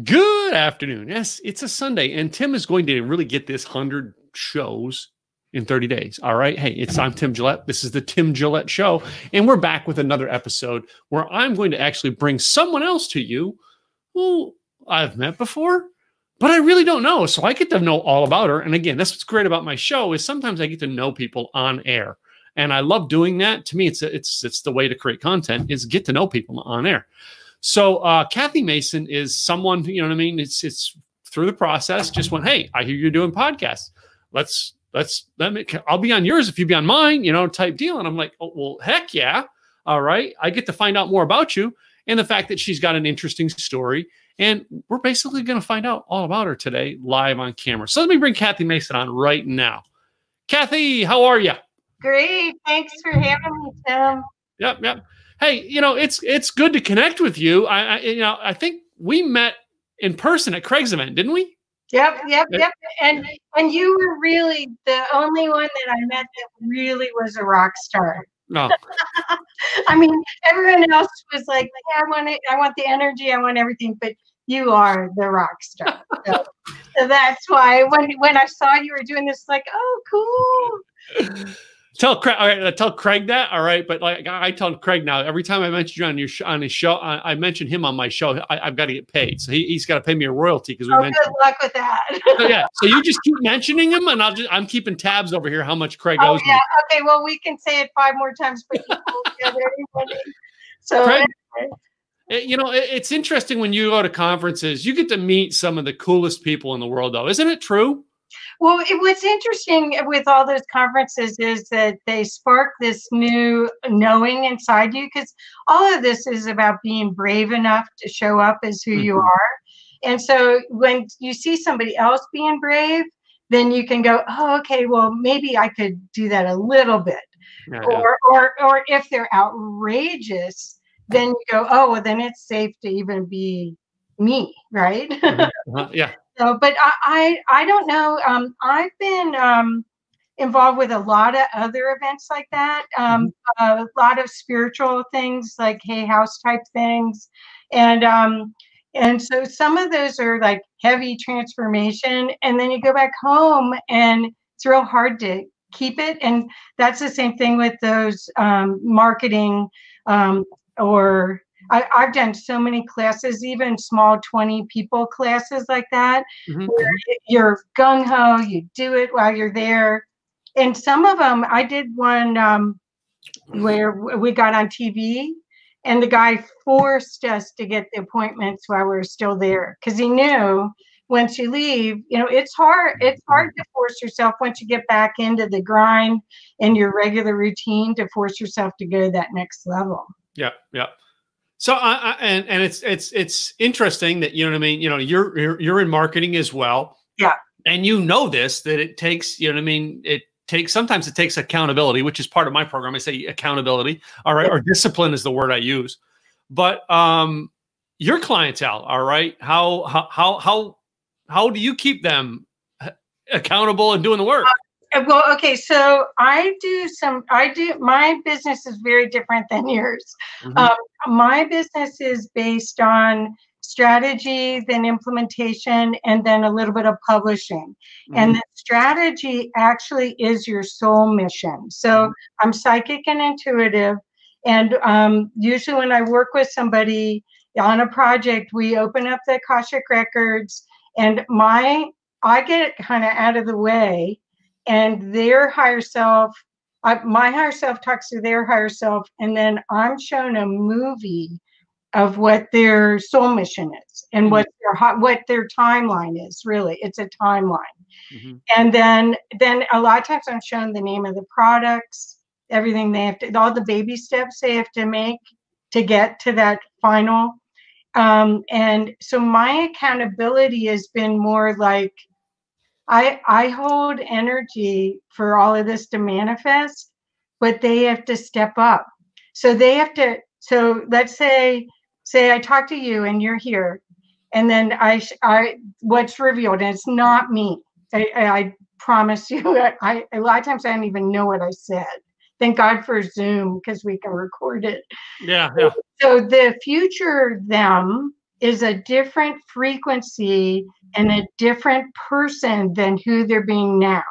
Good afternoon. Yes, it's a Sunday, and Tim is going to really get this 100 shows in 30 days. All right. Hey, it's I'm Tim Gillette. This is the Tim Gillette Show, and we're back with another episode where I'm going to actually bring someone else to you who I've met before, but I really don't know. So I get to know all about her. And again, that's what's great about my show is sometimes I get to know people on air. And I love doing that. To me, it's it's it's the way to create content is get to know people on air. So uh, Kathy Mason is someone, you know what I mean? It's it's through the process, just went, hey, I hear you're doing podcasts. Let's let's let me I'll be on yours if you be on mine, you know, type deal. And I'm like, oh, well, heck yeah. All right. I get to find out more about you and the fact that she's got an interesting story. And we're basically going to find out all about her today live on camera. So let me bring Kathy Mason on right now. Kathy, how are you? Great. Thanks for having me, Tim. Yep, yep. Hey, you know, it's it's good to connect with you. I, I you know, I think we met in person at Craig's event, didn't we? Yep, yep, yep. And and you were really the only one that I met that really was a rock star. No. Oh. I mean, everyone else was like, yeah, I want it, I want the energy, I want everything, but you are the rock star. So, so that's why when when I saw you were doing this, like, oh, cool. Tell Craig, all right, tell Craig that, all right. But like I tell Craig now, every time I mention you on your sh- on his show, I, I mention him on my show. I, have got to get paid, so he, has got to pay me a royalty because we oh, mentioned. Good luck with that. so, yeah, so you just keep mentioning him, and I'll just I'm keeping tabs over here how much Craig oh, owes yeah. me. Okay, well we can say it five more times, but so. Craig, eh, you know, it's interesting when you go to conferences, you get to meet some of the coolest people in the world, though, isn't it true? Well, it, what's interesting with all those conferences is that they spark this new knowing inside you because all of this is about being brave enough to show up as who mm-hmm. you are. And so when you see somebody else being brave, then you can go, oh, okay, well, maybe I could do that a little bit. Yeah, or, or, or if they're outrageous, then you go, oh, well, then it's safe to even be me, right? Mm-hmm. uh-huh. Yeah. So, but I, I, I don't know. Um, I've been um, involved with a lot of other events like that. Um, mm-hmm. A lot of spiritual things, like Hay House type things, and um, and so some of those are like heavy transformation, and then you go back home, and it's real hard to keep it. And that's the same thing with those um, marketing um, or I, have done so many classes, even small 20 people classes like that, mm-hmm. where you're gung ho, you do it while you're there. And some of them, I did one um, where we got on TV and the guy forced us to get the appointments while we are still there because he knew once you leave, you know, it's hard. It's hard to force yourself once you get back into the grind and your regular routine to force yourself to go to that next level. Yeah, yeah. So, uh, and and it's it's it's interesting that you know what I mean. You know, you're you're, you're in marketing as well. Yeah. And you know this that it takes. You know what I mean. It takes sometimes it takes accountability, which is part of my program. I say accountability. All right, or discipline is the word I use. But um, your clientele, all right. How how how how how do you keep them accountable and doing the work? Uh, well, okay, so I do some. I do my business is very different than yours. Mm-hmm. Um, my business is based on strategy, then implementation, and then a little bit of publishing. Mm-hmm. And the strategy actually is your soul mission. So mm-hmm. I'm psychic and intuitive. And um, usually, when I work with somebody on a project, we open up the Akashic records, and my I get kind of out of the way, and their higher self I, my higher self talks to their higher self, and then I'm shown a movie of what their soul mission is and mm-hmm. what their what their timeline is. Really, it's a timeline. Mm-hmm. And then then a lot of times I'm shown the name of the products, everything they have to, all the baby steps they have to make to get to that final. Um, and so my accountability has been more like I I hold energy for all of this to manifest, but they have to step up. So they have to. So let's say say I talk to you and you're here, and then I I what's revealed and it's not me. I, I promise you. I a lot of times I don't even know what I said. Thank God for Zoom because we can record it. Yeah, yeah. So the future them is a different frequency and a different person than who they're being now.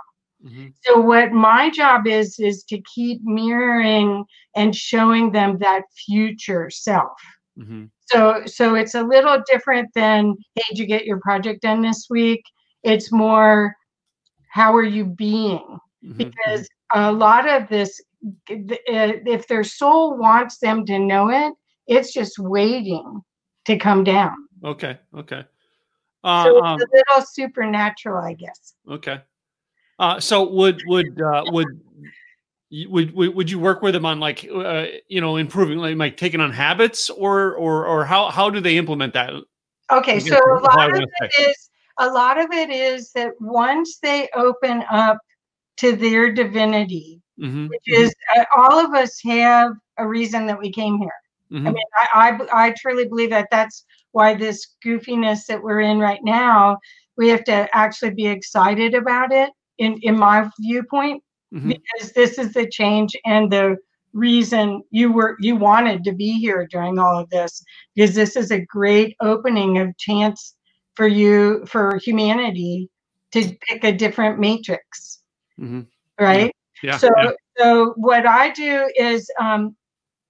Mm-hmm. So what my job is is to keep mirroring and showing them that future self. Mm-hmm. So so it's a little different than hey, did you get your project done this week? It's more how are you being? Mm-hmm. Because a lot of this if their soul wants them to know it, it's just waiting to come down. Okay. Okay. Uh, so it's um, a little supernatural, I guess. Okay. Uh, so would would uh, would would would you work with them on like uh, you know improving like, like taking on habits or or or how how do they implement that? Okay, so a lot of it is a lot of it is that once they open up to their divinity, mm-hmm. which mm-hmm. is uh, all of us have a reason that we came here. Mm-hmm. I mean, I, I I truly believe that that's why this goofiness that we're in right now, we have to actually be excited about it in in my viewpoint mm-hmm. because this is the change and the reason you were you wanted to be here during all of this because this is a great opening of chance for you for humanity to pick a different matrix mm-hmm. right yeah. so yeah. so what i do is um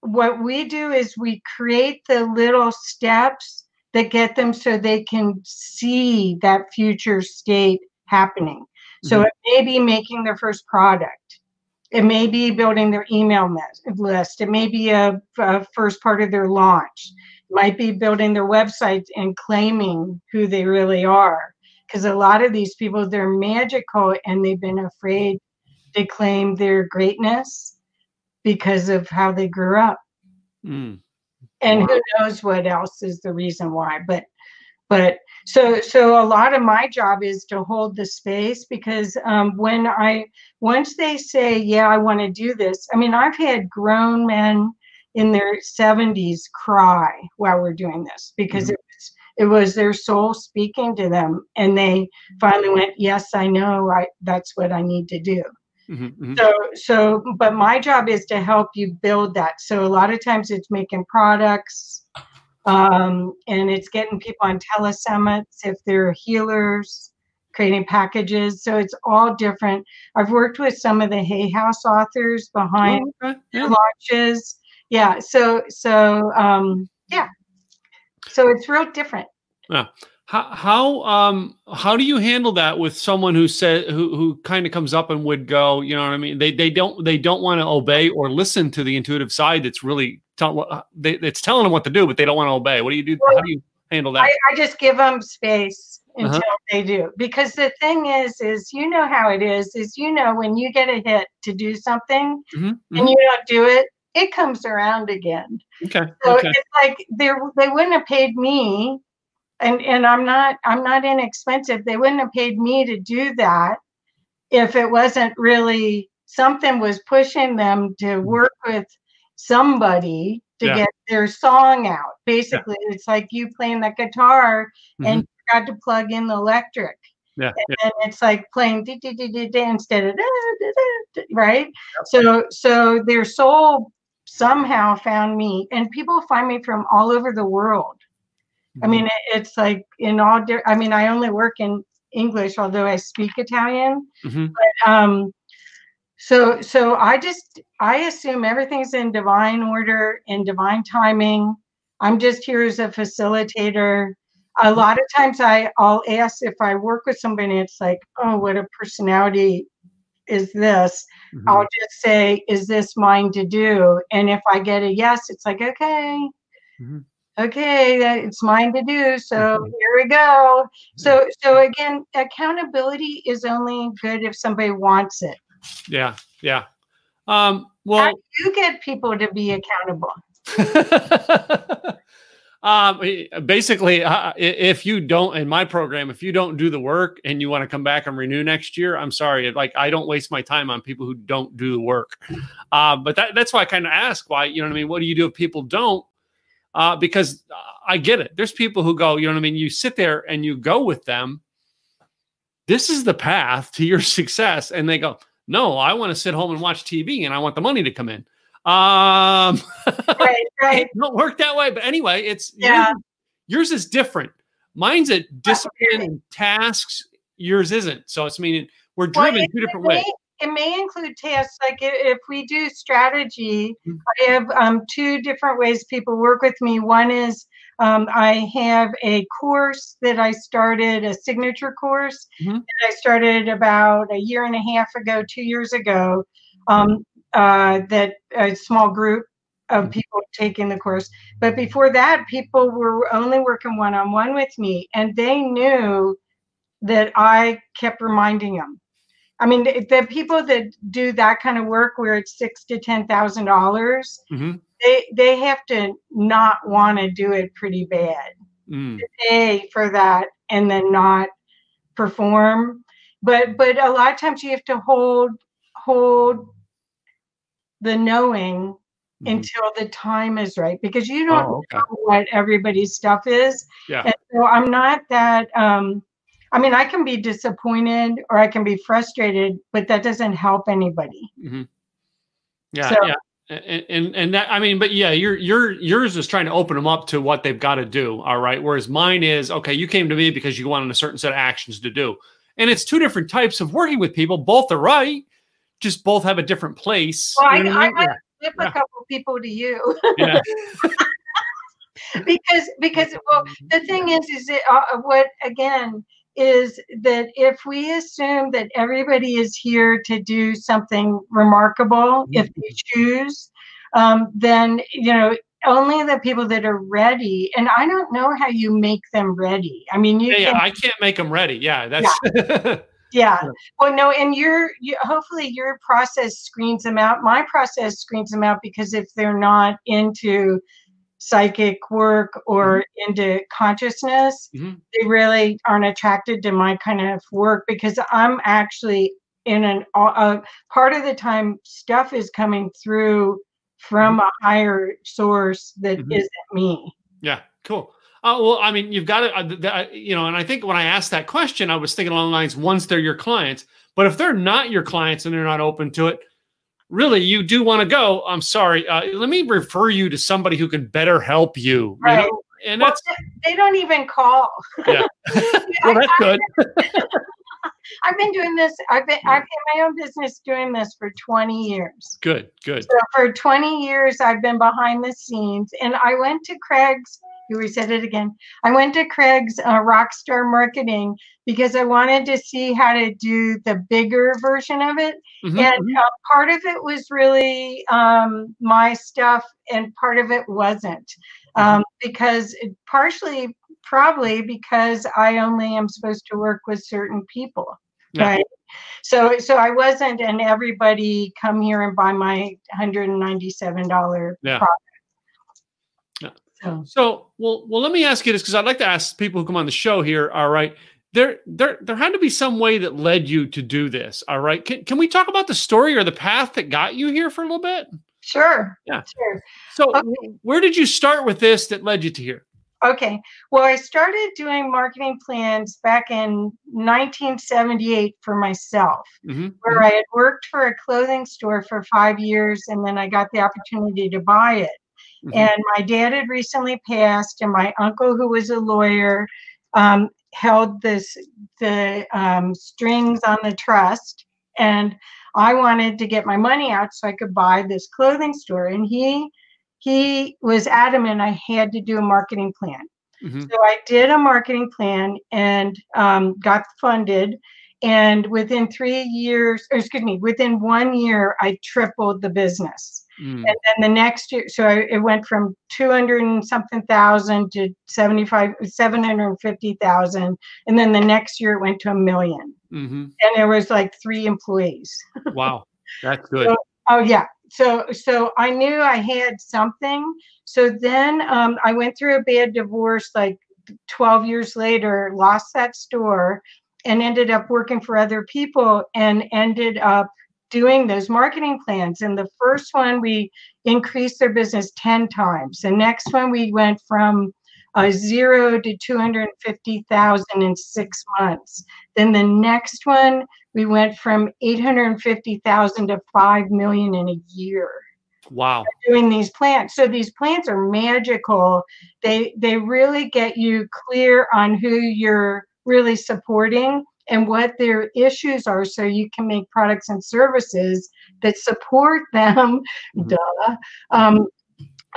what we do is we create the little steps that get them so they can see that future state happening so mm-hmm. it may be making their first product. It may be building their email list. It may be a, a first part of their launch. It might be building their website and claiming who they really are. Because a lot of these people, they're magical and they've been afraid to claim their greatness because of how they grew up. Mm. And wow. who knows what else is the reason why. But but so so a lot of my job is to hold the space because um, when i once they say yeah i want to do this i mean i've had grown men in their 70s cry while we're doing this because mm-hmm. it was it was their soul speaking to them and they finally went yes i know i that's what i need to do mm-hmm, mm-hmm. so so but my job is to help you build that so a lot of times it's making products um, and it's getting people on telesummits if they're healers, creating packages. So it's all different. I've worked with some of the Hay House authors behind oh, okay. yeah. launches. Yeah. So so um, yeah. So it's real different. Yeah. How how um how do you handle that with someone who said who who kind of comes up and would go, you know what I mean? They they don't they don't want to obey or listen to the intuitive side that's really tell uh, they, it's telling them what to do, but they don't want to obey. What do you do? Well, how do you handle that? I, I just give them space uh-huh. until uh-huh. they do because the thing is is you know how it is is you know when you get a hit to do something mm-hmm. Mm-hmm. and you don't do it it comes around again okay so okay. it's like they they wouldn't have paid me and and I'm not I'm not inexpensive. They wouldn't have paid me to do that if it wasn't really something was pushing them to mm-hmm. work with somebody to yeah. get their song out. Basically, yeah. it's like you playing the guitar mm-hmm. and you got to plug in the electric. Yeah, and, yeah. it's like playing instead of right. So so their soul somehow found me, and people find me from all over the world. I mean, mm-hmm. it's like in all. Di- I mean, I only work in English, although I speak Italian. Mm-hmm. But um, so so I just I assume everything's in divine order in divine timing. I'm just here as a facilitator. A mm-hmm. lot of times I I'll ask if I work with somebody. It's like, oh, what a personality is this? Mm-hmm. I'll just say, is this mine to do? And if I get a yes, it's like, okay. Mm-hmm okay it's mine to do so mm-hmm. here we go. So so again accountability is only good if somebody wants it. Yeah yeah. Um well How do you get people to be accountable? Um basically uh, if you don't in my program if you don't do the work and you want to come back and renew next year i'm sorry like i don't waste my time on people who don't do the work. Uh, but that, that's why i kind of ask why you know what i mean what do you do if people don't uh, because I get it. There's people who go, you know what I mean? You sit there and you go with them. This is the path to your success. And they go, no, I want to sit home and watch TV and I want the money to come in. Um, right, right. it don't work that way. But anyway, it's, yeah. yours is different. Mine's a discipline and tasks. Yours isn't. So it's meaning we're driven well, two different ways it may include tasks like if we do strategy i have um, two different ways people work with me one is um, i have a course that i started a signature course mm-hmm. that i started about a year and a half ago two years ago um, uh, that a small group of mm-hmm. people taking the course but before that people were only working one-on-one with me and they knew that i kept reminding them I mean, the people that do that kind of work where it's six to ten thousand dollars, mm-hmm. they they have to not want to do it pretty bad mm. to pay for that and then not perform. But but a lot of times you have to hold hold the knowing mm-hmm. until the time is right because you don't oh, okay. know what everybody's stuff is. Yeah. And so I'm not that um I mean, I can be disappointed or I can be frustrated, but that doesn't help anybody. Mm-hmm. Yeah, so, yeah. And, and and that I mean, but yeah, your your yours is trying to open them up to what they've got to do. All right. Whereas mine is okay. You came to me because you wanted a certain set of actions to do, and it's two different types of working with people. Both are right, just both have a different place. Well, I, I, I might flip yeah. a couple people to you. Yeah. because because well, the thing is, is it uh, what again? Is that if we assume that everybody is here to do something remarkable, mm-hmm. if they choose, um, then you know only the people that are ready. And I don't know how you make them ready. I mean, you yeah, can, I can't make them ready. Yeah, that's. Yeah. yeah. Well, no, and your you, hopefully your process screens them out. My process screens them out because if they're not into psychic work or mm-hmm. into consciousness, mm-hmm. they really aren't attracted to my kind of work because I'm actually in an uh, part of the time stuff is coming through from mm-hmm. a higher source that mm-hmm. not me. Yeah, cool. Uh, well, I mean, you've got to, uh, you know, and I think when I asked that question, I was thinking along the lines once they're your clients, but if they're not your clients and they're not open to it, really you do want to go, I'm sorry, uh, let me refer you to somebody who can better help you. Right. You know? And well, that's they don't even call. Yeah. well, that's good. I've been doing this. I've been I've been my own business doing this for 20 years. Good, good. So for 20 years, I've been behind the scenes, and I went to Craig's we said it again. I went to Craig's uh, Rockstar Marketing because I wanted to see how to do the bigger version of it. Mm-hmm, and mm-hmm. Uh, part of it was really um, my stuff, and part of it wasn't. Mm-hmm. Um, because it, partially, probably because I only am supposed to work with certain people. Yeah. Right. So so I wasn't and everybody come here and buy my $197 yeah. product. Oh. So, well, well, let me ask you this because I'd like to ask people who come on the show here. All right, there, there, there had to be some way that led you to do this. All right, can can we talk about the story or the path that got you here for a little bit? Sure. Yeah. Sure. So, okay. where did you start with this that led you to here? Okay. Well, I started doing marketing plans back in 1978 for myself, mm-hmm. where mm-hmm. I had worked for a clothing store for five years and then I got the opportunity to buy it. Mm-hmm. And my dad had recently passed, and my uncle, who was a lawyer, um, held this the um, strings on the trust. And I wanted to get my money out so I could buy this clothing store. And he he was adamant I had to do a marketing plan. Mm-hmm. So I did a marketing plan and um, got funded. And within three years, or excuse me, within one year, I tripled the business. Mm. And then the next year, so I, it went from 200 and something thousand to 75, 750,000. And then the next year it went to a 1000000 mm-hmm. And there was like three employees. wow. That's good. So, oh, yeah. So, so I knew I had something. So then um, I went through a bad divorce like 12 years later, lost that store, and ended up working for other people and ended up doing those marketing plans. And the first one, we increased their business 10 times. The next one, we went from uh, zero to 250,000 in six months. Then the next one, we went from 850,000 to 5 million in a year. Wow. Doing these plants. So these plants are magical. They they really get you clear on who you're really supporting and what their issues are so you can make products and services that support them mm-hmm. duh um,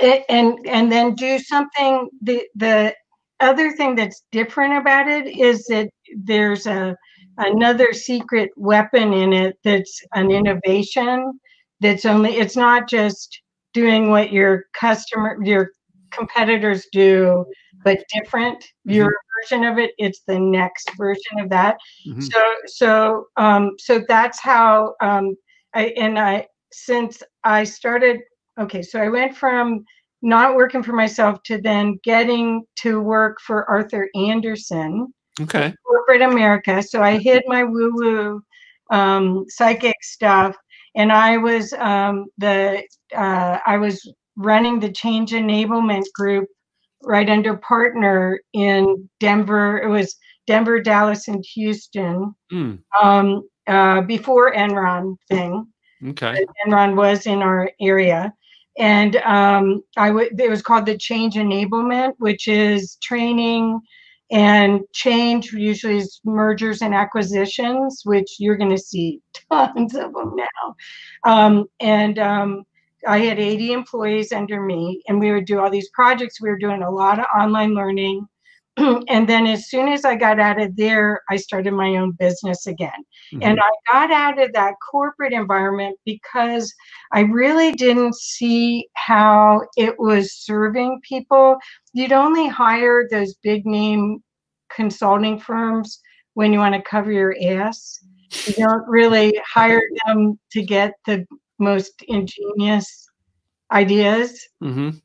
and and then do something the the other thing that's different about it is that there's a another secret weapon in it that's an innovation that's only it's not just doing what your customer your competitors do but different mm-hmm. your version of it it's the next version of that mm-hmm. so so um so that's how um i and i since i started okay so i went from not working for myself to then getting to work for arthur Andersen. okay corporate america so i hid my woo woo um psychic stuff and i was um the uh i was running the change enablement group right under partner in Denver. It was Denver, Dallas, and Houston mm. um, uh, before Enron thing. Okay. Enron was in our area. And um, I w- it was called the Change Enablement, which is training and change, usually is mergers and acquisitions, which you're going to see tons of them now. Um, and um, I had 80 employees under me, and we would do all these projects. We were doing a lot of online learning. and then as soon as I got out of there, I started my own business again. Mm-hmm. And I got out of that corporate environment because I really didn't see how it was serving people. You'd only hire those big name consulting firms when you want to cover your ass. You don't really hire them to get the most ingenious ideas. Mm-hmm.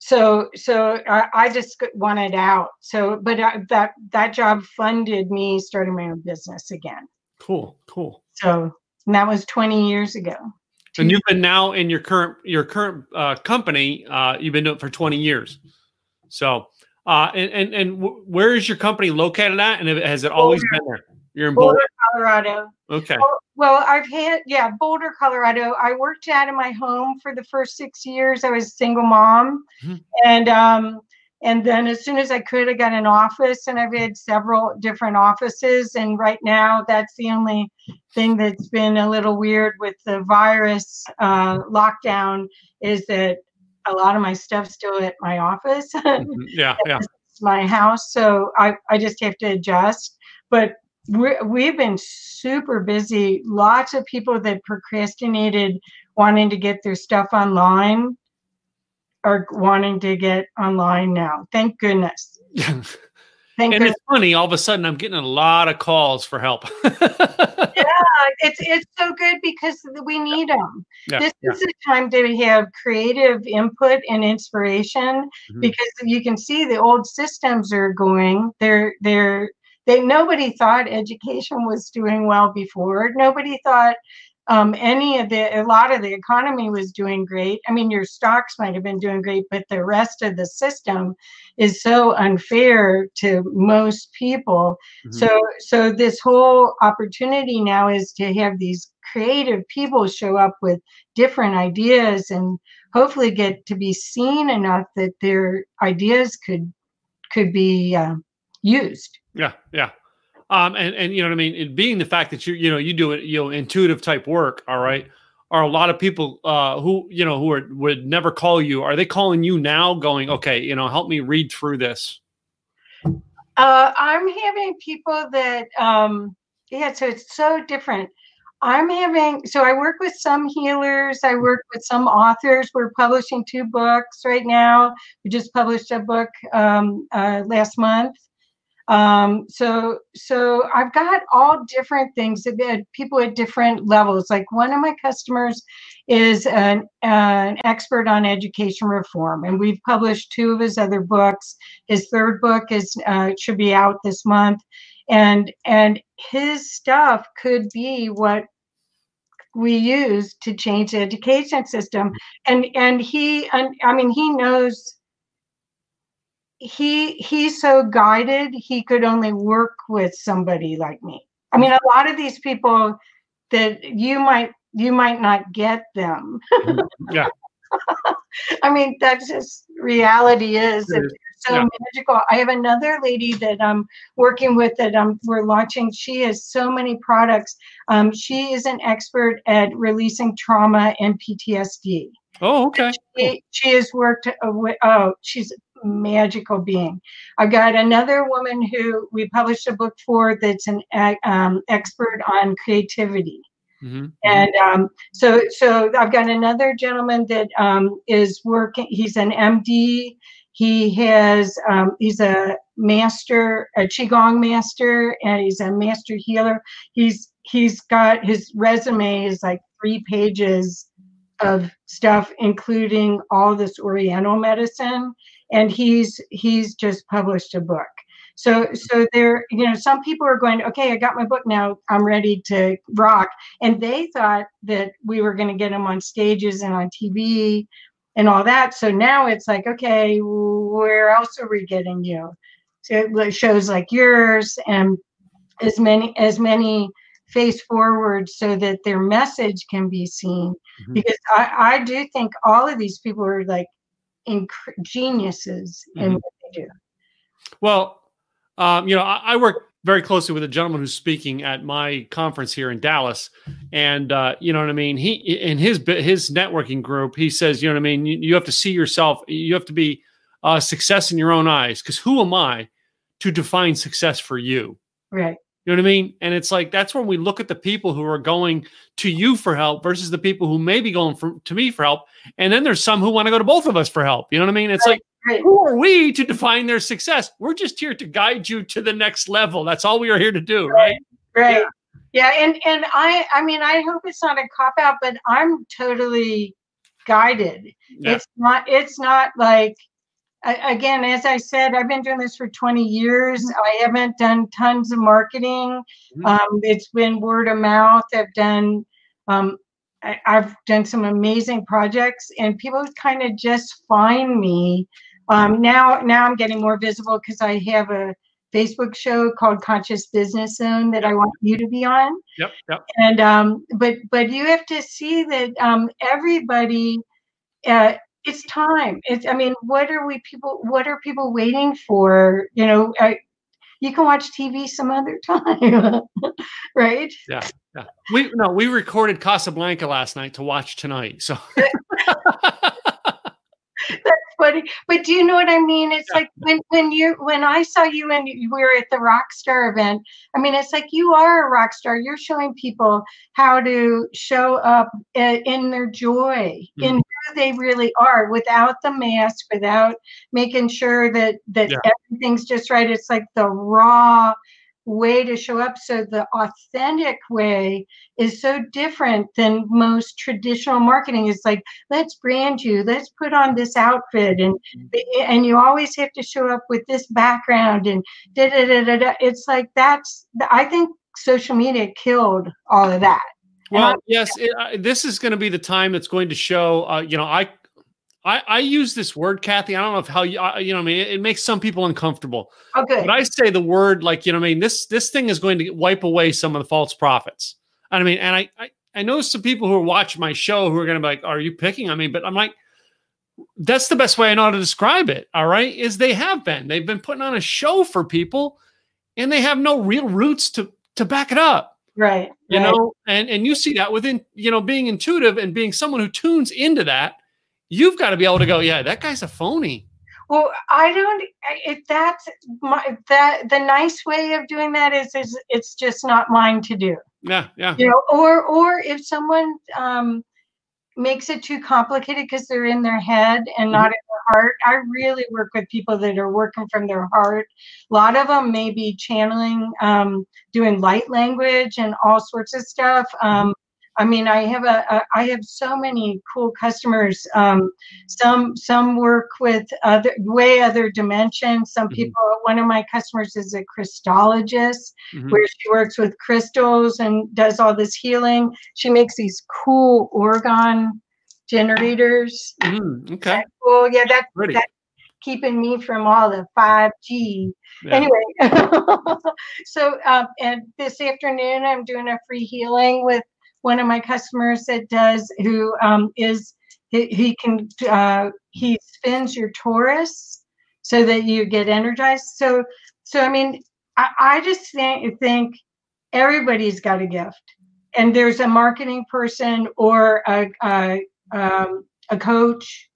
So, so I, I, just wanted out. So, but I, that that job funded me starting my own business again. Cool, cool. So that was 20 years ago. And you've been now in your current your current uh, company. Uh, you've been doing it for 20 years. So, uh, and and and where is your company located at? And has it always been there? You're in Boulder, Boulder Colorado. Okay. Well, well, I've had yeah, Boulder, Colorado. I worked out of my home for the first six years. I was a single mom, mm-hmm. and um, and then as soon as I could, I got an office, and I've had several different offices. And right now, that's the only thing that's been a little weird with the virus uh, lockdown is that a lot of my stuff's still at my office. mm-hmm. Yeah, yeah. My house, so I I just have to adjust. But we're, we've been super busy. Lots of people that procrastinated wanting to get their stuff online are wanting to get online now. Thank goodness. Thank and goodness. it's funny, all of a sudden I'm getting a lot of calls for help. yeah, it's it's so good because we need them. Yeah, this yeah. is a time to have creative input and inspiration mm-hmm. because you can see the old systems are going. They're they're they nobody thought education was doing well before. Nobody thought um, any of the a lot of the economy was doing great. I mean, your stocks might have been doing great, but the rest of the system is so unfair to most people. Mm-hmm. So, so this whole opportunity now is to have these creative people show up with different ideas and hopefully get to be seen enough that their ideas could could be uh, used. Yeah, yeah. Um, and and you know what I mean. It being the fact that you you know you do it you know intuitive type work. All right, are a lot of people uh, who you know who are would never call you. Are they calling you now? Going okay, you know, help me read through this. Uh, I'm having people that um, yeah. So it's so different. I'm having so I work with some healers. I work with some authors. We're publishing two books right now. We just published a book um, uh, last month um, so so I've got all different things. That people at different levels. Like one of my customers is an, an expert on education reform, and we've published two of his other books. His third book is uh, should be out this month, and and his stuff could be what we use to change the education system and and he and i mean he knows he he's so guided he could only work with somebody like me i mean a lot of these people that you might you might not get them mm-hmm. yeah I mean, that's just reality is. So Yeah. magical. I have another lady that I'm working with that um, we're launching. She has so many products. Um, she is an expert at releasing trauma and PTSD. Oh, okay. She, she has worked uh, with, oh, she's magical being. I've got another woman who we published a book for that's an um, expert on creativity. Mhm. And um, so, so I've got another gentleman that um, is working. He's an MD. He has um, he's a master, a qigong master, and he's a master healer. He's he's got his resume is like three pages of stuff, including all this Oriental medicine. And he's he's just published a book. So so there, you know, some people are going, okay, I got my book now. I'm ready to rock and they thought that we were going to get them on stages and on TV and all that. So now it's like, okay, where else are we getting you? So shows like yours and as many as many face forward so that their message can be seen. Mhm. Because I, I do think all of these people are like inc- geniuses in Mhm. what they do. Well, um, you know, I, I work very closely with a gentleman who's speaking at my conference here in Dallas, and uh, you know what I mean. He in his his networking group, he says, you know what I mean. You, you have to see yourself. You have to be uh, success in your own eyes. Because who am I to define success for you? Right. You know what I mean? And it's like that's when we look at the people who are going to you for help versus the people who may be going for, to me for help. And then there's some who want to go to both of us for help. You know what I mean? It's like Right. who are we to define their success? We're just here to guide you to the next level. That's all we are here to do, right? Right. Yeah. and and I I mean I hope it's not a cop out, but I'm totally guided. Yeah. It's not it's not like again, as I said, I've been doing this for 20 years. I haven't done tons of marketing. Mhm. Um, it's been word of mouth. I've done um, I, I've done some amazing projects, and people kind of just find me. Um, now, now I'm getting more visible because I have a Facebook show called Conscious Business Zone that I want you to be on Yep. Yep. and um but but you have to see that um everybody uh it's time it's i mean what are we people what are people waiting for you know I, you can watch tv some other time right Yeah. yeah. We no, we recorded Casablanca last night to watch tonight. So funny but do you know what i mean? It's like when when you when i saw you and you were at the rock star event i mean it's like you are a rock star. You're showing people how to show up eh, in their joy in mm. who they really are without the mask without making sure that that Yeah. everything's just right. It's like the raw way to show up. So the authentic way is so different than most traditional marketing. It's like let's brand you. Let's put on this outfit. And and you always have to show up with this background and da da da da da. It's like that's i think social media killed all of that. Well, yes, it, uh, this is going to be the time that's going to show. Uh, you know, I, I, I use this word, Kathy. I don't know if how you, I, you know, I mean, it, it makes some people uncomfortable. Oh, okay. But I say the word like, you know, I mean, this this thing is going to wipe away some of the false prophets. I mean, and I, I, I know some people who are watching my show who are going to be like, "Are you picking on me?" But I'm like, that's the best way I know how to describe it. All right, is they have been. They've been putting on a show for people, and they have no real roots to to back it up right you right. know and and you see that within you know being intuitive and being someone who tunes into that you've got to be able to go yeah that guy's a phony Well, I don't. If that's my that the nice way of doing that is is it's just not mine to do. yeah yeah You know, or or if someone um, makes it too complicated because they're in their head and not in their heart. I really work with people that are working from their heart. A lot of them may be channeling, um, doing light language and all sorts of stuff. Um, I mean, I have a, a I have so many cool customers. Um, some some work with other way other dimensions. Some Mhm. people. One of my customers is a crystallologist, Mhm. where she works with crystals and does all this healing. She makes these cool orgone generators. Mhm. okay Well, yeah, that's Pretty. that's keeping me from all the 5G. Yeah. Anyway, so um, and this afternoon I'm doing a free healing with one of my customers that does who um, is he, he can uh, he spins your torus so that you get energized. So so I mean, I, I just think think everybody's got a gift, and there's a marketing person or a a, um, a coach,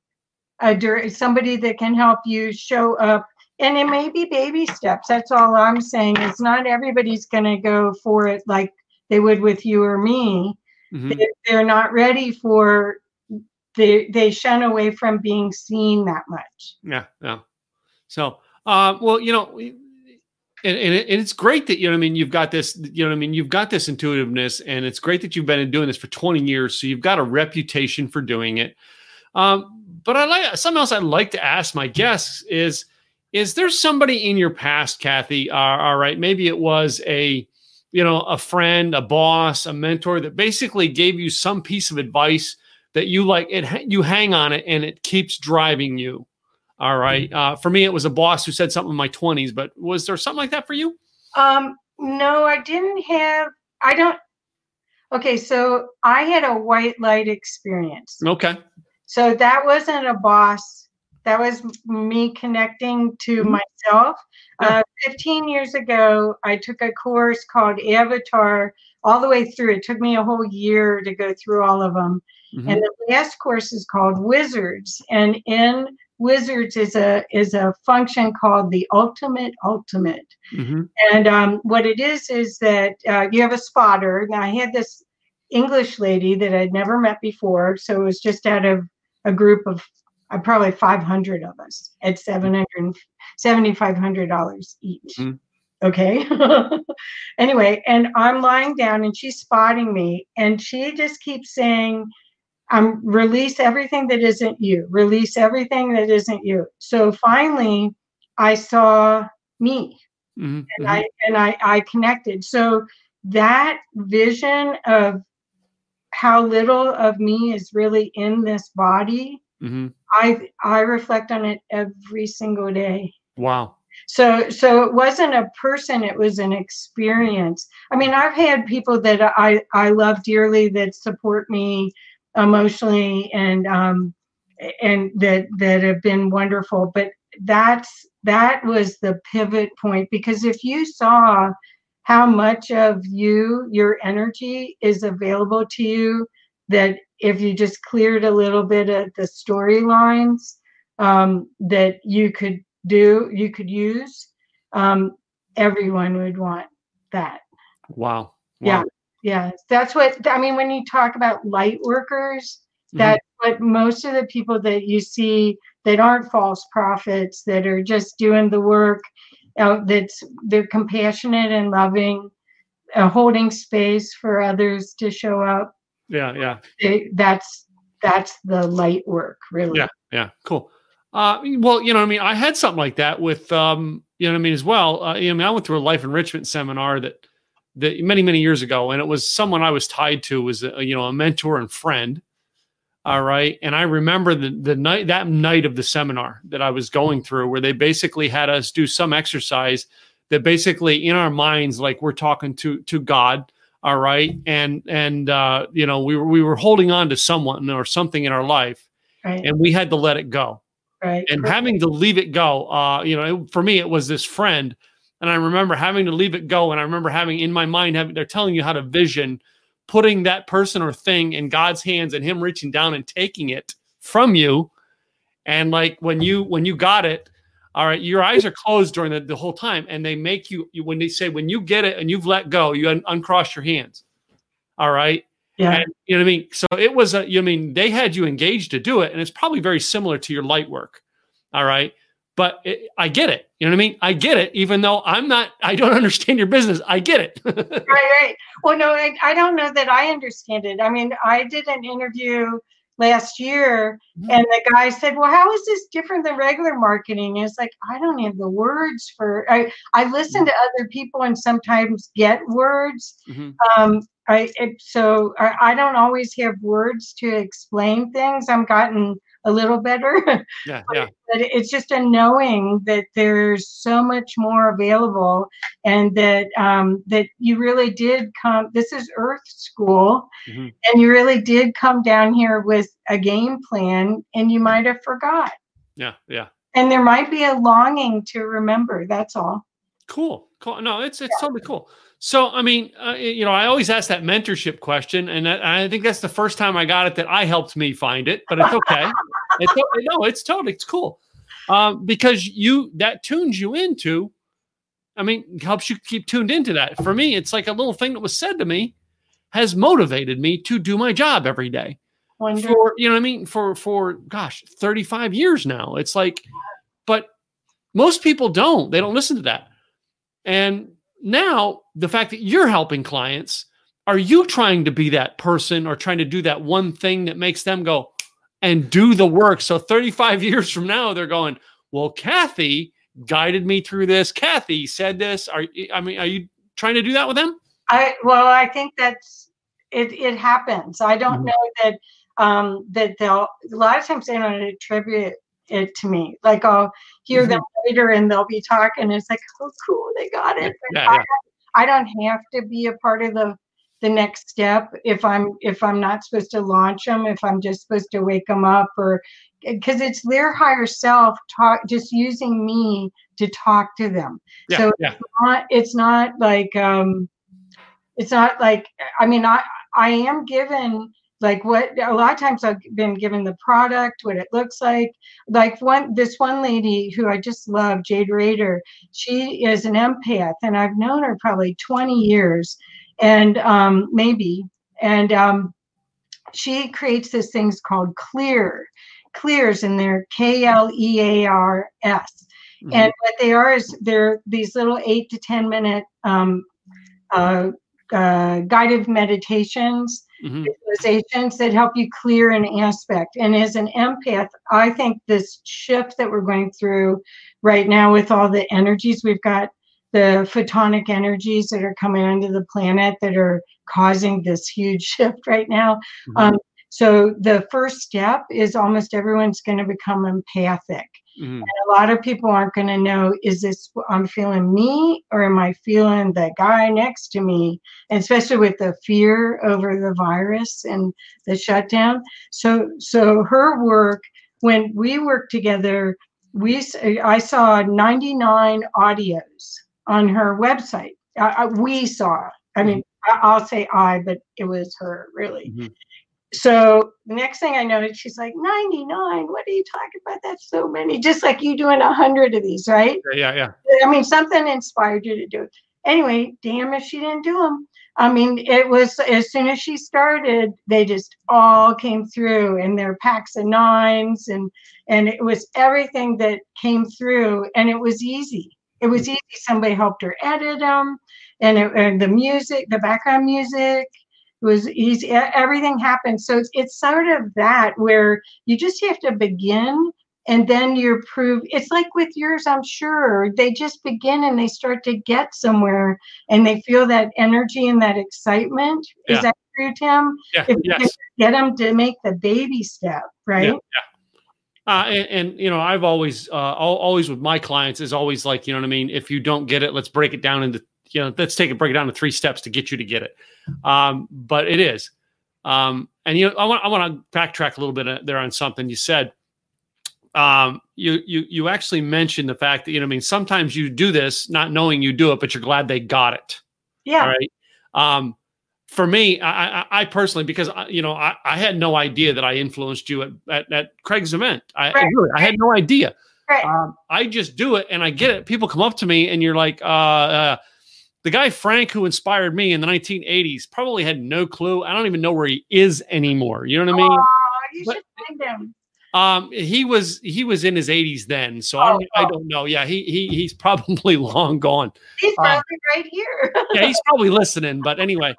a somebody that can help you show up. And it may be baby steps. That's all I'm saying. Is not everybody's going to go for it like they would with you or me. Mm-hmm. They, they're not ready for they they shun away from being seen that much. Yeah, yeah. So, uh, well, you know, and, and, it, and, it's great that you know, I mean, you've got this, you know, I mean, you've got this intuitiveness, and it's great that you've been doing this for 20 years, so you've got a reputation for doing it. Um, but I like something else I'd like to ask my guests is, is there somebody in your past, Kathy? Uh, all right, maybe it was a, you know, a friend, a boss, a mentor that basically gave you some piece of advice that you like it you hang on it and it keeps driving you. All right. Mm-hmm. uh, for me it was a boss who said something in my 20s but was there something like that for you? Um no i didn't have i don't okay so i had a white light experience. Okay. So that wasn't a boss that was me connecting to mm-hmm. myself uh, 15 years ago i took a course called avatar all the way through it took me a whole year to go through all of them Mm-hmm. And the last course is called Wizards. And in Wizards is a is a function called the ultimate ultimate. Mm-hmm. And um, what it is is that uh, you have a spotter. Now I had this English lady that I'd never met before, so it was just out of a group of uh, probably 500 of us at 700 $7,500 each. Mm-hmm. Okay. anyway, and I'm lying down and she's spotting me, and she just keeps saying, um, release everything that isn't you release everything that isn't you so finally i saw me mm-hmm. and mm-hmm. i and I, I connected so that vision of how little of me is really in this body mm-hmm. i i reflect on it every single day wow so so it wasn't a person it was an experience i mean i've had people that i i love dearly that support me emotionally and um, and that that have been wonderful. But that's that was the pivot point because if you saw how much of you your energy is available to you that if you just cleared a little bit of the storylines um, that you could do you could use um, everyone would want that wow, wow. yeah yeah, that's what I mean when you talk about light workers. Mm-hmm. What most of the people that you see that aren't false prophets that are just doing the work. Uh, that's they're compassionate and loving, uh, holding space for others to show up. Yeah, yeah. That's that's the light work, really. Yeah, yeah, cool. Uh, well, you know, I mean, I had something like that with, um, you know, I mean, as well. Uh, you know, I mean, I went through a life enrichment seminar that that many many years ago, and it was someone I was tied to was a, you know a mentor and friend. All right, and I remember the the night that night of the seminar that I was going through, where they basically had us do some exercise that basically in our minds, like we're talking to to God. All right, and and uh, you know we were we were holding on to someone or something in our life, right. and we had to let it go. Right. And having to leave it go, uh, you know, it, for me, it was this friend and I remember having to leave it go. And I remember having in my mind, having, they're telling you how to vision putting that person or thing in God's hands and him reaching down and taking it from you. And like when you, when you got it, all right, your eyes are closed during the, the whole time. And they make you, you, when they say, when you get it and you've let go, you un- uncross your hands. All right. Yeah. And, you know what I mean? So it was a, you know, I mean, they had you engaged to do it. And it's probably very similar to your light work. All right but it, I get it. You know what I mean? I get it, even though I'm not, I don't understand your business. I get it. right, right. Well, no, I, I, don't know that I understand it. I mean, I did an interview last year mm-hmm. and the guy said, Well, how is this different than regular marketing? And it's like, I don't have the words for I, I listen mm-hmm. to other people and sometimes get words. Mm-hmm. Um, I it, so I, I don't always have words to explain things. I'm gotten a little better. Yeah, but, yeah. but it's just a knowing that there's so much more available, and that um, that you really did come. This is Earth School, Mhm. and you really did come down here with a game plan, and you might have forgot, Yeah, yeah. and there might be a longing to remember. That's all. Cool, cool. No, it's it's totally cool. So, I mean, uh, you know, I always ask that mentorship question, and I I think that's the first time I got it that I helped me find it. But it's okay. it's no, it's totally it's cool um, because you that tunes you into. I mean, helps you keep tuned into that. For me, it's like a little thing that was said to me has motivated me to do my job every day Wonder. for you know what I mean for for gosh 35 years now it's like but most people don't they don't listen to that and now the fact that you're helping clients are you trying to be that person or trying to do that one thing that makes them go and do the work so 35 years from now they're going well Kathy guided me through this Kathy said this are I mean are you trying to do that with them I well, I think that's it. It happens. I don't Mhm. know that um, that they'll. A lot of times they don't attribute it to me. Like I'll hear them later and they'll be talking. And it's like, oh, cool, they got it. Yeah, yeah. I don't have to be a part of the the next step if I'm if I'm not supposed to launch them. If I'm just supposed to wake them up or because it's their higher self talk just using me to talk to them yeah, So- yeah. not it's not like um it's not like i mean i i am given like what a lot of times i've been given the product what it looks like like one this one lady who i just love jade raider she is an empath and i've known her probably 20 years and um maybe and um she creates this things called clear clears and they're k-l-e-a-r-s Mhm. and what they are is they're these little eight to ten minute um, uh, uh, guided meditations Mhm. visualizations that help you clear an aspect and as an empath i think this shift that we're going through right now with all the energies we've got the photonic energies that are coming onto the planet that are causing this huge shift right now Mhm. um, so the first step is almost everyone's going to become empathic Mhm. a lot of people aren't going to know is this i'm feeling me or am i feeling the guy next to me? And especially with the fear over the virus and the shutdown. So so her work when we worked together we I saw 99 audios on her website. I, I, we saw i mean I, i'll say i but it was her really. Mhm. So next thing I noticed, she's like, 99. What are you talking about? That's so many. Just like you doing a hundred of these, right? yeah yeah I mean, something inspired you to do it. Anyway, damn if she didn't do them. I mean, it was as soon as she started, they just all came through and their packs of nines and and it was everything that came through and it was easy. It was easy. Somebody helped her edit them and, it, and the music, the background music was easy. e- Everything happened. So it's, it's sort of that where you just have to begin and then you're prove it's like with yours i'm sure they just begin and they start to get somewhere and they feel that energy and that excitement Yeah. is that true tim yeah if you yes get them to make the baby step right Yeah, Uh, and, and you know, I've always, uh, always with my clients is always like, you know what I mean. If you don't get it, let's break it down into, you know, let's take it, break it down to three steps to get you to get it. Um, but it is, um, and you know, I want, I want to backtrack a little bit uh, there on something you said. Um, you, you, you actually mentioned the fact that you know, I mean, sometimes you do this not knowing you do it, but you're glad they got it. yeah All right. Um, for me, I, I, I personally, because I, you know, I, I had no idea that I influenced you at, at, at Craig's event. I Right. really, I had no idea. right Um, I just do it and I get it. People come up to me and you're like, uh, uh, the guy Frank who inspired me in the 1980s probably had no clue. I don't even know where he is anymore. You know what I mean? Aw, you But- should find them Um, he was he was in his 80s then, so I, Oh, don't, I oh. don't know. Yeah, he he he's probably long gone. he's uh, probably right here yeah, he's probably listening. But anyway,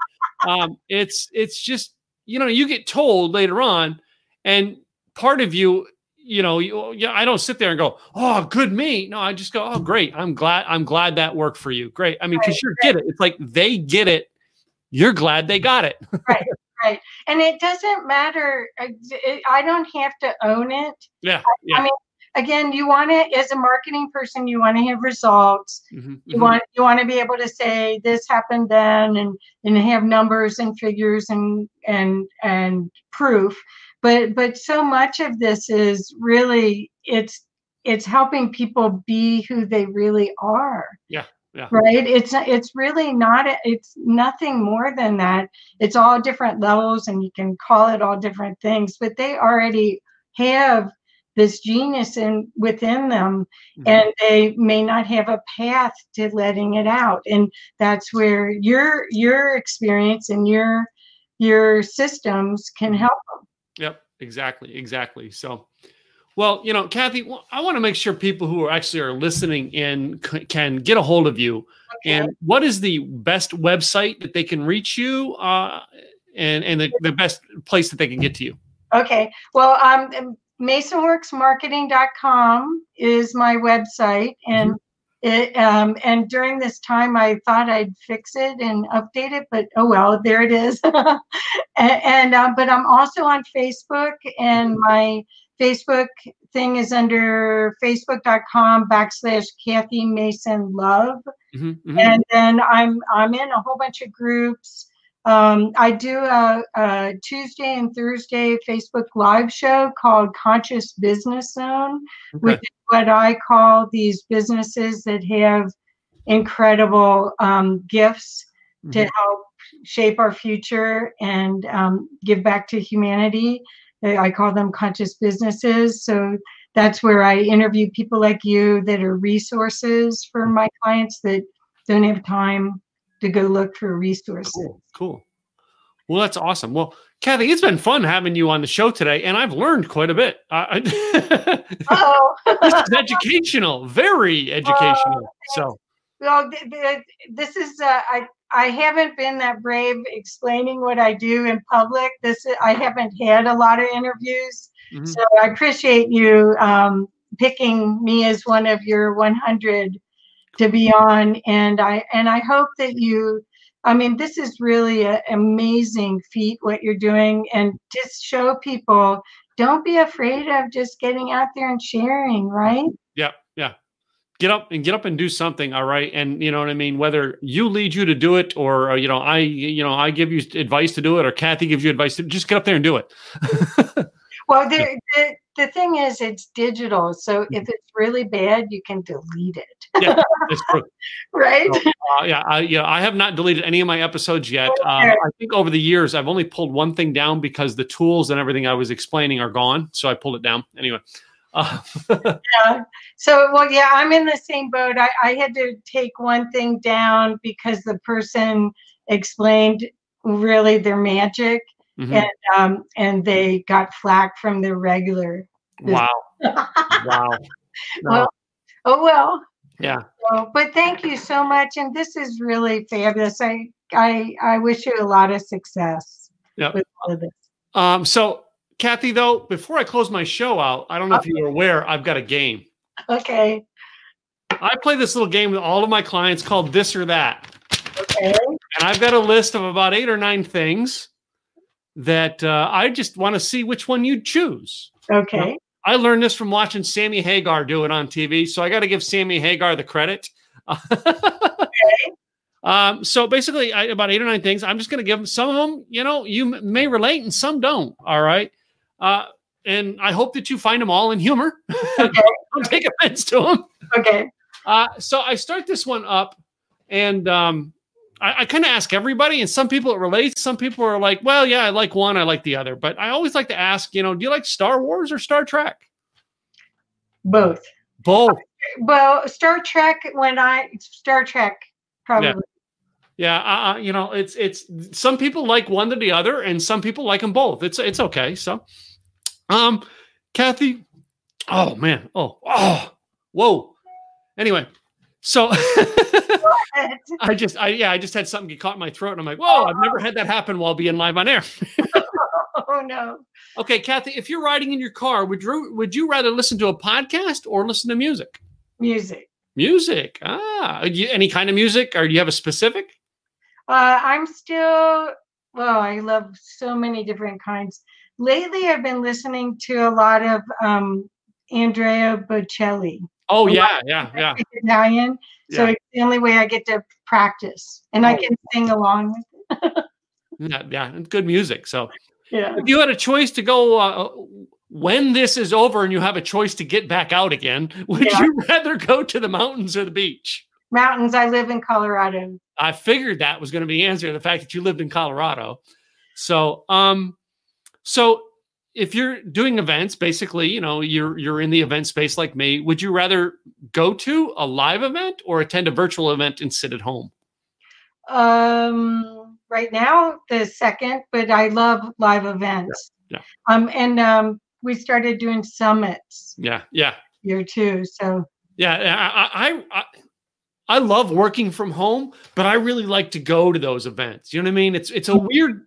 um, it's it's just you know you get told later on, and part of you, you know, you, yeah, I don't sit there and go, oh, good me. No, I just go, oh, great. I'm glad. I'm glad that worked for you. Great. I mean, because you get it. It's like they get it. You're glad they got it. right Right. And it doesn't matter. I don't have to own it. Yeah. Yeah. I mean, Again, you want to, as a marketing person, you want to have results. Mhm, You mhm. want you want to be able to say this happened then, and and have numbers and figures and and and proof. But but so much of this is really it's it's helping people be who they really are. Yeah, yeah. Right. It's it's really not. It's nothing more than that. It's all different levels, and you can call it all different things. But they already have this genius in within them Mhm. and they may not have a path to letting it out and that's where your your experience and your your systems can help them Yep, exactly, exactly. So, well, you know, Kathy, I want to make sure people who are actually are listening in c- can get a hold of you. And what is the best website that they can reach you, uh, and and the, the best place that they can get to you? okay well um masonworksmarketing.com is my website and it um and during this time i thought i'd fix it and update it but oh well there it is and, and um, but i'm also on facebook and my facebook thing is under facebook.com backslash kathy mason love Mhm, mhm. and then I'm I'm in a whole bunch of groups. Um, I do a, a Tuesday and Thursday Facebook live show called Conscious Business Zone, which is what I call these businesses that have incredible um, gifts to Mhm. help shape our future and um, give back to humanity. Uh, I call them conscious businesses. So that's where I interview people like you that are resources for my clients that don't have time to go look for resources. Cool, cool. Well, that's awesome. Well, Kathy, it's been fun having you on the show today, and I've learned quite a bit. I, I- Oh, this is educational, very educational. So, well, th- th- this is uh, I. I haven't been that brave explaining what I do in public. This is, I haven't had a lot of interviews, mhm. so I appreciate you um, picking me as one of your 100 to be on, and I and I hope that you. I mean, this is really an amazing feat what you're doing, and just show people. Don't be afraid of just getting out there and sharing, right? Yeah, yeah. Get up and get up and do something. All right, and you know what I mean. Whether you lead you to do it, or uh, you know, I you know, I give you advice to do it, or Kathy gives you advice to just get up there and do it. Well, the, the the thing is, it's digital, so if it's really bad, you can delete it, yeah, it's true. right? Uh, yeah, I, yeah, I have not deleted any of my episodes yet. Um, I think over the years, I've only pulled one thing down because the tools and everything I was explaining are gone. So I pulled it down anyway. Uh, Yeah. So, well, yeah, I'm in the same boat. I, I had to take one thing down because the person explained really their magic, mhm. and um, and they got flack from their regular. Wow, wow. No, Well, oh well. yeah, So, but thank you so much, and this is really fabulous. I I I wish you a lot of success Yep. with all of this. Um, so, Kathy, though, before I close my show out, I don't know if you're aware, I've got a game. Okay. I play this little game with all of my clients called This or That. Okay. And I've got a list of about eight or nine things that uh, I just want to see which one you'd choose. Okay. I learned this from watching Sammy Hagar do it on TV. So I got to give Sammy Hagar the credit. okay. Um, so basically, I, about eight or nine things. I'm just going to give them some of them. You know, you may relate and some don't. All right. Uh, and I hope that you find them all in humor. Okay. don't take offense to them. Okay. Uh, so I start this one up, and um, I, I kind of ask everybody, and some people it relates. Some people are like, "Well, yeah, I like one, I like the other." But I always like to ask, you know, do you like Star Wars or Star Trek? Both. Both. Well, Star Trek. When I Star Trek, probably. Yeah, uh, uh, you know, it's it's some people like one to the other, and some people like them both. It's it's okay. So, um, Kathy, oh man, oh oh, whoa. Anyway, so I just I yeah I just had something get caught in my throat, and I'm like, whoa, I've never had that happen while being live on air. oh no. Okay, Kathy, if you're riding in your car, would you would you rather listen to a podcast or listen to music? Music. Music. Ah, you, any kind of music, or do you have a specific? Uh, I'm still Oh, I love so many different kinds. Lately, I've been listening to a lot of um, Andrea Bocelli. Oh yeah, yeah, yeah. Italian, so Yeah. it's the only way I get to practice, and I Oh. can sing along with Yeah, yeah, good music. So Yeah. if you had a choice to go uh, when this is over and you have a choice to get back out again, would Yeah. you rather go to the mountains or the beach? Mountains. I live in Colorado. I figured that was going to be the answer. The fact that you lived in Colorado. So, um, so if you're doing events, basically, you know, you're you're in the event space like me. Would you rather go to a live event or attend a virtual event and sit at home? Um, right now, the second, but I love live events. yeah. Um, and um, we started doing summits Yeah, yeah, here too. So yeah. I I I, I love working from home, but I really like to go to those events. You know what I mean? It's it's a weird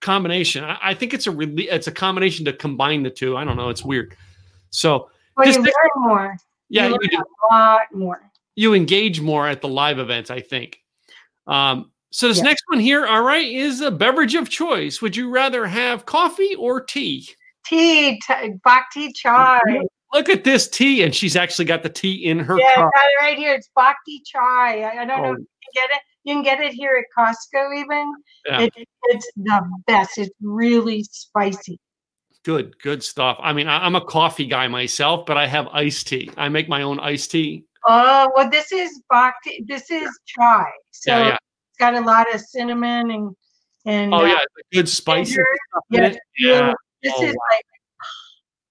combination. I, I think it's a really it's a combination to combine the two. I don't know. It's weird. So well, Just you think- learn more. yeah, you you a lot more. you engage more at the live events, I think. Um, so this Yeah. next one here, all right, is a beverage of choice. Would you rather have coffee or tea? Tea, t- bhakti chai. Look at this tea, and she's actually got the tea in her Yeah, cup. got it right here. It's bhakti chai. I, I don't know Oh. if you can get it. You can get it here at Costco even. Yeah. It, it's the best. It's really spicy. Good, good stuff. I mean, I, I'm a coffee guy myself, but I have iced tea. I make my own iced tea. Oh, well, this is bhakti. This is chai. So Yeah, yeah. it's got a lot of cinnamon and and Oh uh, yeah, good in Yeah. Yeah, This Oh, is like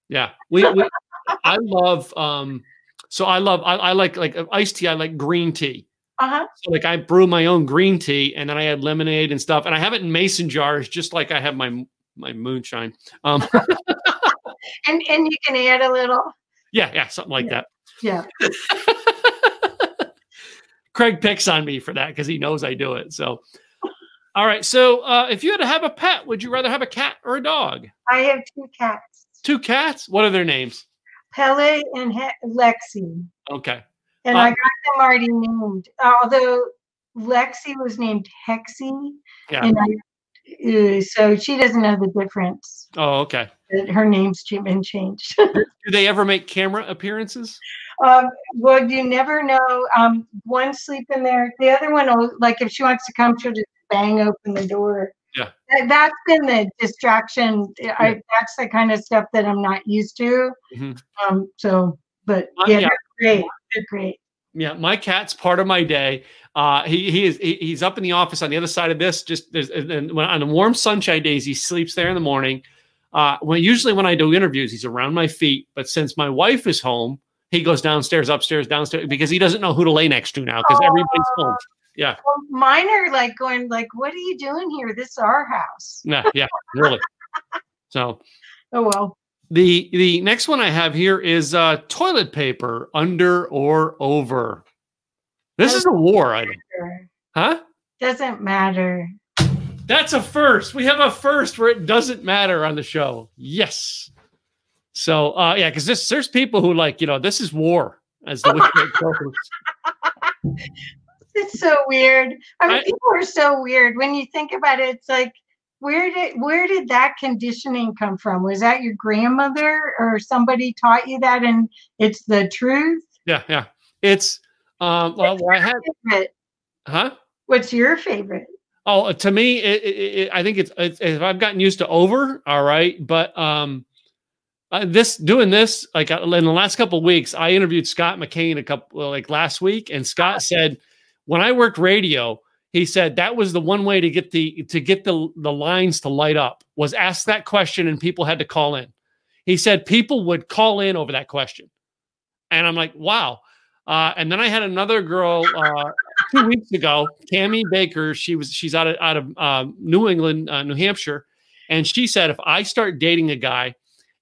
yeah. We, we I love um. So I love I, I like like uh, iced tea. I like green tea. Uh huh. So like I brew my own green tea and then I add lemonade and stuff and I have it in mason jars just like I have my my moonshine. Um And and you can add a little. yeah, yeah, something like Yeah. Yeah. Craig picks on me for that because he knows I do it. So all right. So uh if you had to have a pet, would you rather have a cat or a dog? I have two cats, Two cats? What are their names? Pele and he- Lexi, Okay. And Uh, I got them already named. Although Lexi was named Hexy, Yeah. and I, uh, so she doesn't know the difference. Oh, okay. Her name's been changed. Do they ever make camera appearances? um, well, you never know. Um, one sleep in there. The other one, will, like if she wants to come, she'll just bang open the door. Yeah. That, that's been the distraction. I, that's the kind of stuff that I'm not used to. Mhm. Um, so, but Uh, yeah, yeah. great. They're great. Yeah, my cat's part of my day. Uh, he he is he, he's up in the office on the other side of this. Just there's, and and when, on the warm sunshine days, he sleeps there in the morning. Uh, when usually when I do interviews, he's around my feet. But since my wife is home, he goes downstairs, upstairs, downstairs because he doesn't know who to lay next to now because everybody's home. Yeah, Well, mine are like going like, "What are you doing here? This is our house." yeah, yeah, really. So Oh well. The the next one I have here is uh, toilet paper under or over. This is a war item, huh? Doesn't matter. That's a first. We have a first where it doesn't matter on the show. Yes. So uh yeah, because this there's people who like, you know, this is war as the goes. It's so weird. I mean, I- people are so weird. When you think about it, it's like, where did where did that conditioning come from? Was that your grandmother or somebody taught you that, and it's the truth? Yeah, yeah. It's um well I had Favorite? huh? What's your favorite? Oh, uh, to me, it, it, it, I think it's, it's if I've gotten used to over, all right. But um, uh, this doing this like uh, in the last couple of weeks, I interviewed Scott McCain a couple like last week, and Scott said when I worked radio, he said that was the one way to get the to get the the lines to light up was ask that question, and people had to call in. He said people would call in over that question, and I'm like, wow. Uh, and then I had another girl uh, two weeks ago, Tammy Baker. She was she's out of out of um, New England, uh, New Hampshire, and she said if I start dating a guy,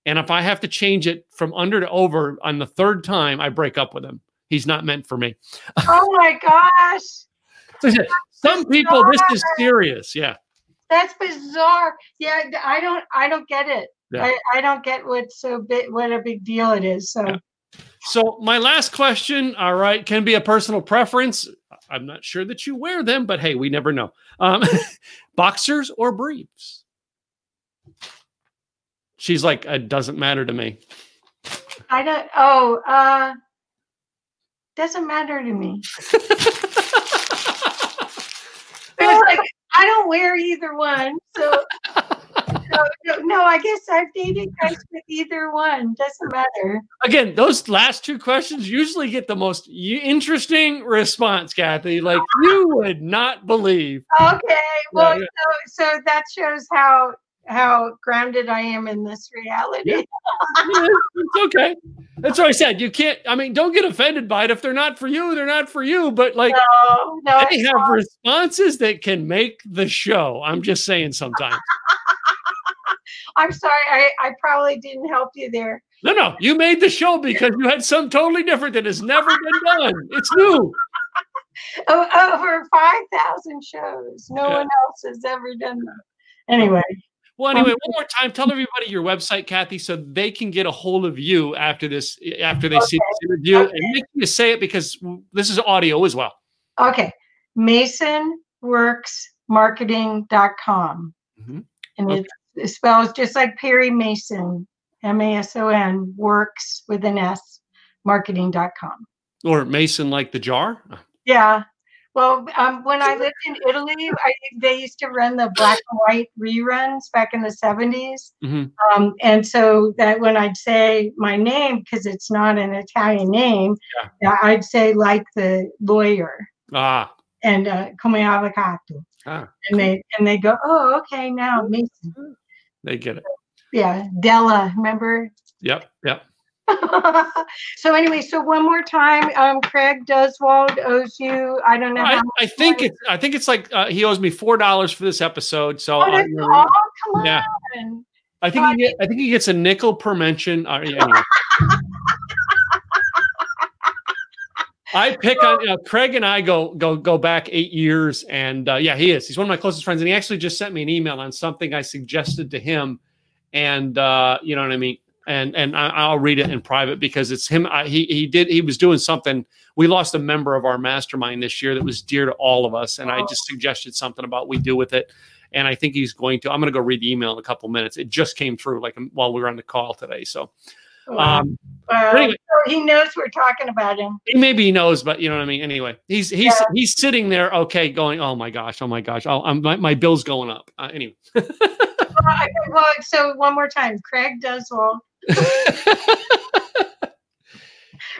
and if I have to change it from under to over on the third time, I break up with him. He's not meant for me. Oh my gosh, So said, Some people, this is serious. Yeah, that's bizarre. Yeah, I don't I don't get it. Yeah. I, I don't get what's so big what a big deal it is. So Yeah. So my last question, all right, can be a personal preference. I'm not sure that you wear them, but hey, we never know. Um, boxers or briefs? She's like, it doesn't matter to me. I don't. Oh, uh, doesn't matter to me. It's like I don't wear either one, so. No, no, no, I guess I've dated guys with either one. Doesn't matter. Again, those last two questions usually get the most interesting response, Kathy. Like you would not believe. Okay, well, yeah. so so that shows how how grounded I am in this reality. Yeah. Yeah, it's okay. That's what I said. You can't. I mean, don't get offended by it. If they're not for you, they're not for you. But like, No, no, they have responses that can make the show. I'm just saying. Sometimes. I'm sorry. I, I probably didn't help you there. No, no. You made the show because you had something totally different that has never been done. It's new. Over 5,000 shows. No Yeah. one else has ever done that. Anyway, Well, anyway, one more time, tell everybody your website, Kathy, so they can get a hold of you after this, after they see this interview, Okay. and make sure you say it because this is audio as well. okay. MasonWorksMarketing.com. Mhm. And Okay. it, it spells just like Perry Mason, M A S O N, works with an S, marketing.com. Or Mason, like the jar. Yeah. Well, um, when I lived in Italy, I, they used to run the black and white reruns back in the 70s. Mhm. Um, and so that when I'd say my name, because it's not an Italian name, Yeah. yeah, I'd say like the lawyer Ah, and uh, come avvocato. ah, And they and they go, oh, okay, now Mason. they get it. Yeah, Della, remember? Yep, yep. so anyway, so one more time, um, Craig Duswalt owes you, I don't know I, I think it's, I think it's like uh, he owes me four dollars for this episode. So Oh, that's? Come Yeah. on. I think he get, I think he gets a nickel per mention. Uh, yeah, anyway. I pick on uh, Craig and I go go go back eight years, and uh, yeah, he is. He's one of my closest friends, and he actually just sent me an email on something I suggested to him, and uh, you know what I mean. And and I, I'll read it in private because it's him. I, he he did he was doing something. We lost a member of our mastermind this year that was dear to all of us, and I just suggested something about we do with it. And I think he's going to. I'm going to go read the email in a couple minutes. It just came through like while we were on the call today. So um, Well, anyway. so he knows we're talking about him. he maybe he knows, but you know what I mean. Anyway, he's he's Yeah. he's sitting there, okay, going, oh my gosh, oh my gosh, oh, I'm, my my bill's going up. Uh, anyway, Well, well, so one more time, Craig Duswalt.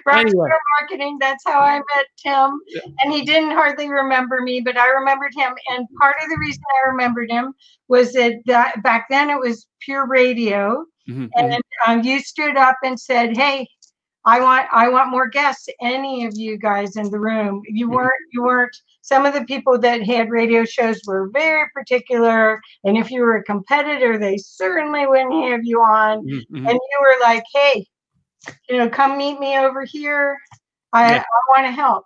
Rockstar Anyway. Marketing. That's how I met Tim, Yeah. and he didn't hardly remember me, but I remembered him. And part of the reason I remembered him was that, that back then it was pure radio, Mhm, mhm. and um, you stood up and said, "Hey, I want I want more guests. Any of you guys in the room? You Mhm. weren't you weren't. Some of the people that had radio shows were very particular, and if you were a competitor, they certainly wouldn't have you on. Mhm, mhm. And you were like, "Hey, you know, come meet me over here. I Yeah. I want to help."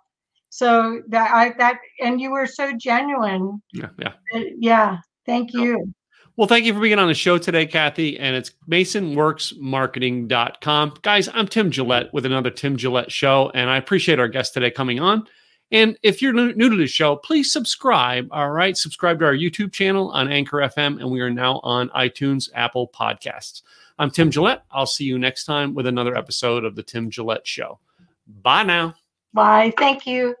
So that I that and you were so genuine. yeah, yeah. Uh, Yeah, thank you. Well, thank you for being on the show today, Kathy. And it's masonworksmarketing.com. Guys, I'm Tim Gillette with another Tim Gillette show, and I appreciate our guest today coming on. And if you're new to the show, please subscribe. All right. Subscribe to our YouTube channel on Anchor FM, and we are now on iTunes, Apple Podcasts. I'm Tim Gillette. I'll see you next time with another episode of The Tim Gillette Show. Bye now. Bye. Thank you.